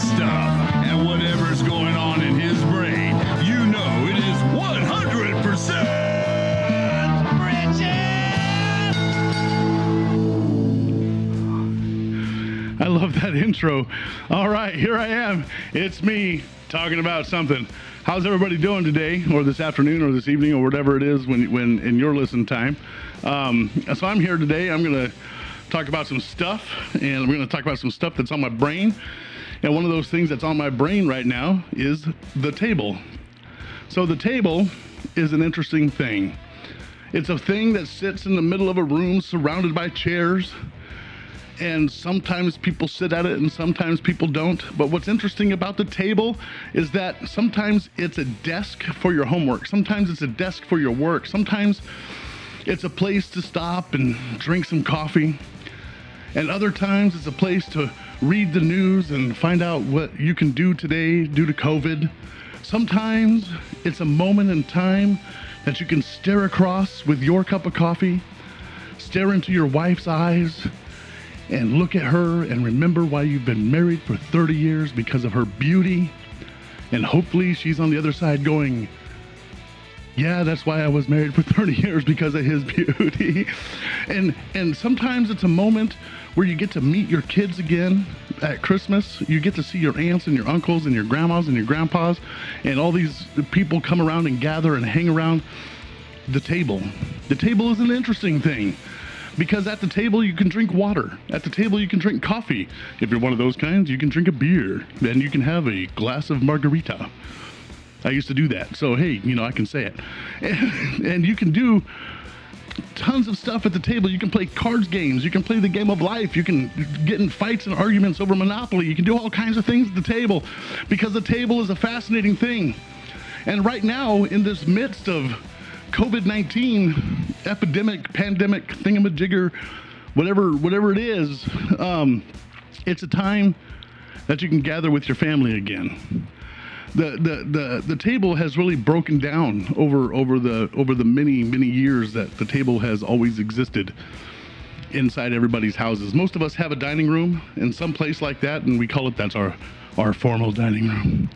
stuff. And whatever's going on in his brain, you know it is 100% I love that intro. All right, here I am. It's me talking about something. How's everybody doing today, or this afternoon, or this evening, or whatever it is when when in your listen time? Um, so I'm here today. I'm gonna talk about some stuff, and we're gonna talk about some stuff that's on my brain. And one of those things that's on my brain right now is the table. So the table is an interesting thing. It's a thing that sits in the middle of a room surrounded by chairs and sometimes people sit at it and sometimes people don't. But what's interesting about the table is that sometimes it's a desk for your homework, sometimes it's a desk for your work, sometimes it's a place to stop and drink some coffee, and other times it's a place to read the news and find out what you can do today due to COVID. Sometimes it's a moment in time that you can stare across with your cup of coffee, stare into your wife's eyes and look at her and remember why you've been married for 30 years because of her beauty. And hopefully she's on the other side going, yeah, that's why I was married for 30 years because of his beauty. and and sometimes it's a moment where you get to meet your kids again at Christmas. You get to see your aunts and your uncles and your grandmas and your grandpas and all these people come around and gather and hang around the table. The table is an interesting thing because at the table you can drink water. At the table you can drink coffee. If you're one of those kinds, you can drink a beer. Then you can have a glass of margarita. I used to do that. So hey, you know, I can say it. And, and you can do tons of stuff at the table. You can play cards games. You can play the game of life. You can get in fights and arguments over Monopoly. You can do all kinds of things at the table because the table is a fascinating thing. And right now, in this midst of COVID 19 epidemic, pandemic, thingamajigger, whatever, whatever it is, um, it's a time that you can gather with your family again. The, the, the, the table has really broken down over, over, the, over the many, many years that the table has always existed inside everybody's houses. Most of us have a dining room in some place like that, and we call it that's our, our formal dining room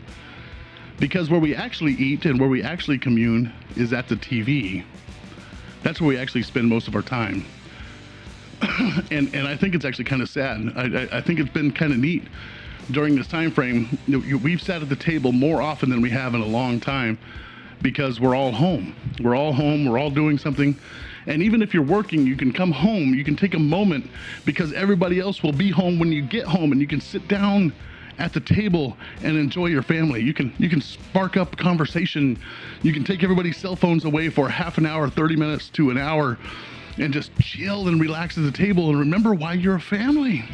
because where we actually eat and where we actually commune is at the TV. That's where we actually spend most of our time. and and I think it's actually kind of sad. I, I, I think it's been kind of neat during this time frame. We've sat at the table more often than we have in a long time because we're all home. We're all home. We're all doing something. And even if you're working, you can come home. You can take a moment because everybody else will be home when you get home, and you can sit down at the table and enjoy your family. You can you can spark up conversation. You can take everybody's cell phones away for half an hour, 30 minutes to an hour and just chill and relax at the table and remember why you're a family.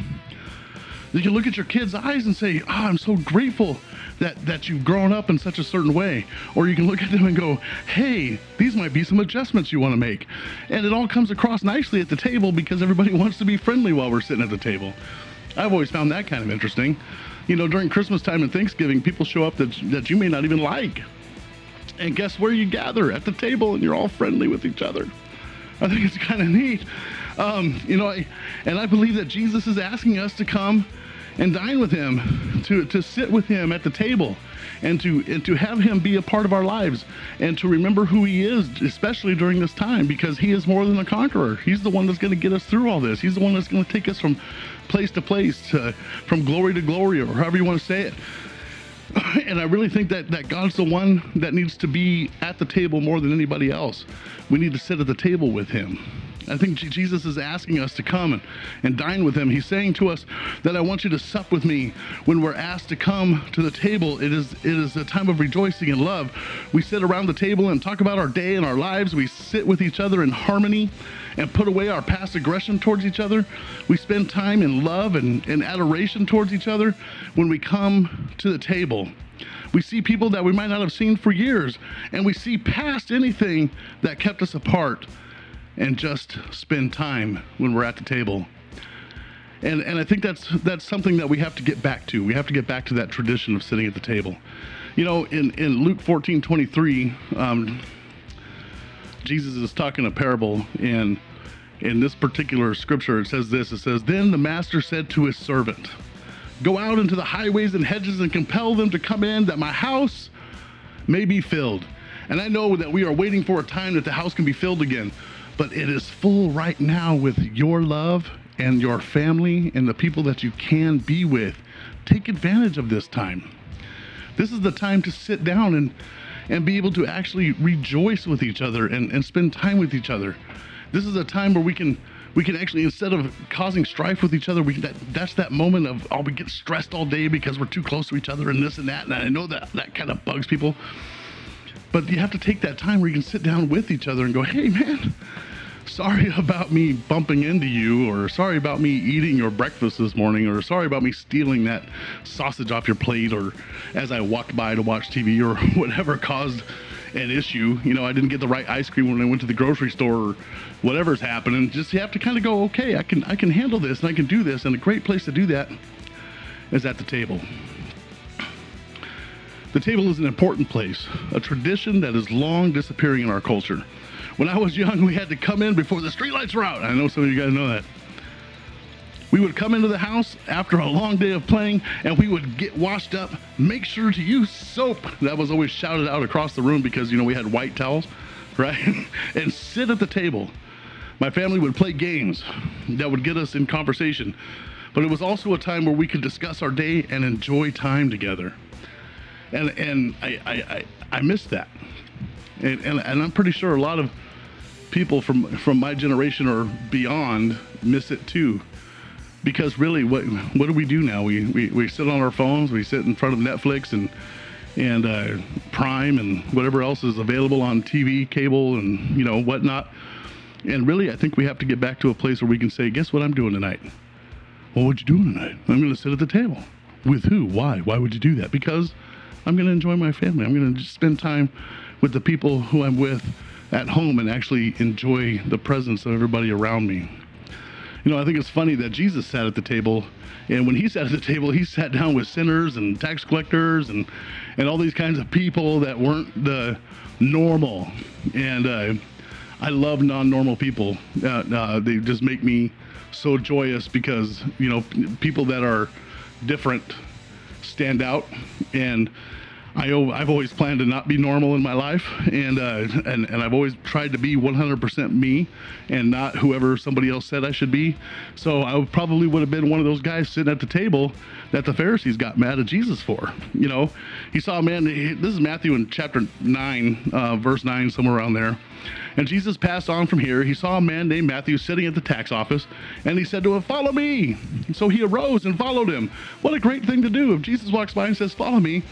You can look at your kids' eyes and say, oh, I'm so grateful that, that you've grown up in such a certain way. Or you can look at them and go, hey, these might be some adjustments you want to make. And it all comes across nicely at the table because everybody wants to be friendly while we're sitting at the table. I've always found that kind of interesting you know, during Christmas time and Thanksgiving, people show up that, that you may not even like. And guess where you gather? At the table, and you're all friendly with each other. I think it's kind of neat. Um, you know, and I believe that Jesus is asking us to come and dine with him, to, to sit with him at the table, and to and to have him be a part of our lives, and to remember who he is, especially during this time, because he is more than a conqueror. He's the one that's going to get us through all this. He's the one that's going to take us from place to place, to, from glory to glory, or however you want to say it. And I really think that, that God's the one that needs to be at the table more than anybody else. We need to sit at the table with Him. I think Jesus is asking us to come and, and dine with him. He's saying to us that I want you to sup with me when we're asked to come to the table. It is it is a time of rejoicing and love. We sit around the table and talk about our day and our lives. We sit with each other in harmony and put away our past aggression towards each other. We spend time in love and, and adoration towards each other when we come to the table. We see people that we might not have seen for years, and we see past anything that kept us apart and just spend time when we're at the table. And, and I think that's that's something that we have to get back to. We have to get back to that tradition of sitting at the table. You know, in, in Luke 14 23, um, Jesus is talking a parable, and in this particular scripture, it says this it says, Then the master said to his servant, Go out into the highways and hedges and compel them to come in, that my house may be filled. And I know that we are waiting for a time that the house can be filled again, but it is full right now with your love and your family and the people that you can be with. Take advantage of this time. This is the time to sit down and and be able to actually rejoice with each other and, and spend time with each other. This is a time where we can we can actually instead of causing strife with each other, we that that's that moment of oh we get stressed all day because we're too close to each other and this and that. And I know that that kind of bugs people. But you have to take that time where you can sit down with each other and go, hey man, sorry about me bumping into you, or sorry about me eating your breakfast this morning, or sorry about me stealing that sausage off your plate, or as I walked by to watch TV, or whatever caused an issue. You know, I didn't get the right ice cream when I went to the grocery store, or whatever's happening. Just you have to kind of go, okay, I can I can handle this and I can do this, and a great place to do that is at the table. The table is an important place, a tradition that is long disappearing in our culture. When I was young, we had to come in before the streetlights were out. I know some of you guys know that. We would come into the house after a long day of playing and we would get washed up. Make sure to use soap. That was always shouted out across the room because, you know, we had white towels, right? and sit at the table. My family would play games that would get us in conversation, but it was also a time where we could discuss our day and enjoy time together. And, and I, I, I, I miss that. And, and, and I'm pretty sure a lot of people from from my generation or beyond miss it too. Because really what what do we do now? We, we we sit on our phones we sit in front of netflix and and uh, prime and whatever else is available on tv cable and you know whatnot. And really i think we have to get back to a place where we can say guess what i'm doing tonight? Well what you doing tonight? I'm going to sit at the table. With who? Why? Why would you do that? Because i'm going to enjoy my family i'm going to spend time with the people who i'm with at home and actually enjoy the presence of everybody around me. You know, I think it's funny that Jesus sat at the table, and when he sat at the table, he sat down with sinners and tax collectors and and all these kinds of people that weren't the normal. And uh, I love non-normal people. Uh, uh, they just make me so joyous because you know people that are different stand out. And I, I've always planned to not be normal in my life, and uh, and and I've always tried to be 100% me, and not whoever somebody else said I should be. So I probably would have been one of those guys sitting at the table that the Pharisees got mad at Jesus for. You know, he saw a man. This is Matthew in chapter nine, uh, verse nine, somewhere around there. And Jesus passed on from here. He saw a man named Matthew sitting at the tax office, and he said to him, Follow me. So he arose and followed him. What a great thing to do. If Jesus walks by and says, Follow me,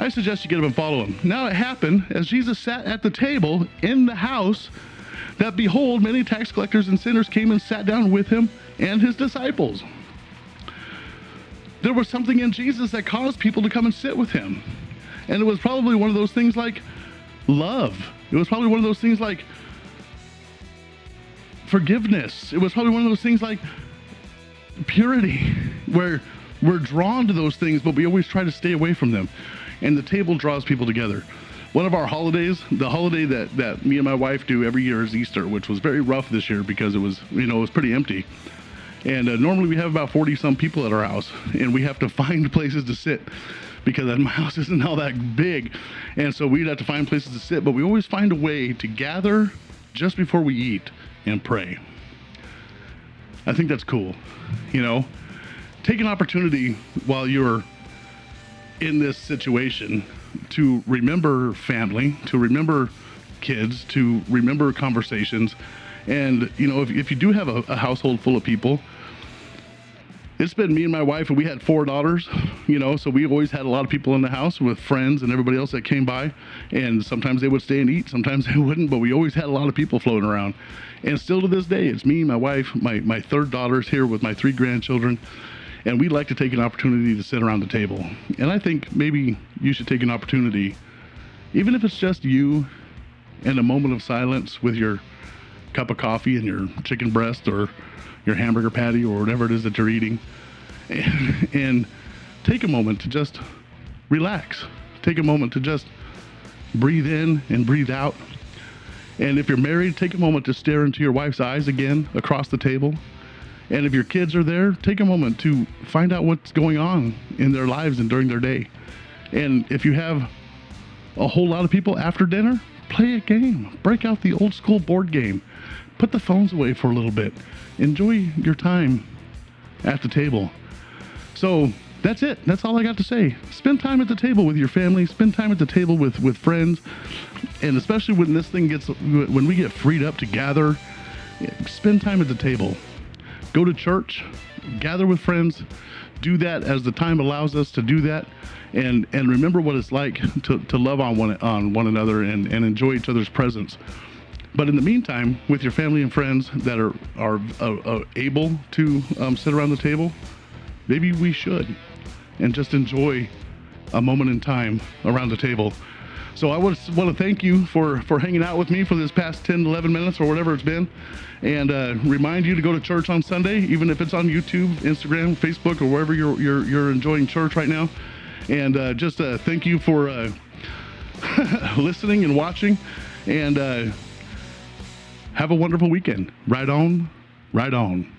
I suggest you get up and follow him. Now it happened as Jesus sat at the table in the house that behold, many tax collectors and sinners came and sat down with him and his disciples. There was something in Jesus that caused people to come and sit with him. And it was probably one of those things like love. It was probably one of those things like forgiveness. It was probably one of those things like purity, where we're drawn to those things, but we always try to stay away from them and the table draws people together. One of our holidays, the holiday that, that me and my wife do every year is Easter, which was very rough this year because it was, you know, it was pretty empty. And uh, normally we have about 40 some people at our house, and we have to find places to sit because my house isn't all that big. And so we'd have to find places to sit, but we always find a way to gather just before we eat and pray. I think that's cool. You know, take an opportunity while you're in this situation to remember family, to remember kids, to remember conversations. And, you know, if, if you do have a, a household full of people, it's been me and my wife, and we had four daughters, you know, so we always had a lot of people in the house with friends and everybody else that came by. And sometimes they would stay and eat, sometimes they wouldn't, but we always had a lot of people floating around. And still to this day, it's me, my wife, my, my third daughter's here with my three grandchildren and we'd like to take an opportunity to sit around the table. And I think maybe you should take an opportunity, even if it's just you and a moment of silence with your cup of coffee and your chicken breast or your hamburger patty or whatever it is that you're eating, and, and take a moment to just relax. Take a moment to just breathe in and breathe out. And if you're married, take a moment to stare into your wife's eyes again across the table And if your kids are there, take a moment to find out what's going on in their lives and during their day. And if you have a whole lot of people after dinner, play a game. Break out the old school board game. Put the phones away for a little bit. Enjoy your time at the table. So that's it. That's all I got to say. Spend time at the table with your family. Spend time at the table with with friends, and especially when this thing gets when we get freed up to gather, spend time at the table. Go to church, gather with friends. Do that as the time allows us to do that, and and remember what it's like to, to love on one on one another and, and enjoy each other's presence. But in the meantime, with your family and friends that are are able to um, sit around the table, maybe we should and just enjoy a moment in time around the table. So I want to thank you for, for hanging out with me for this past 10, 11 minutes or whatever it's been. And uh, remind you to go to church on Sunday, even if it's on YouTube, Instagram, Facebook, or wherever you're, you're, you're enjoying church right now. And uh, just uh, thank you for uh, listening and watching. And uh, have a wonderful weekend. Right on, right on.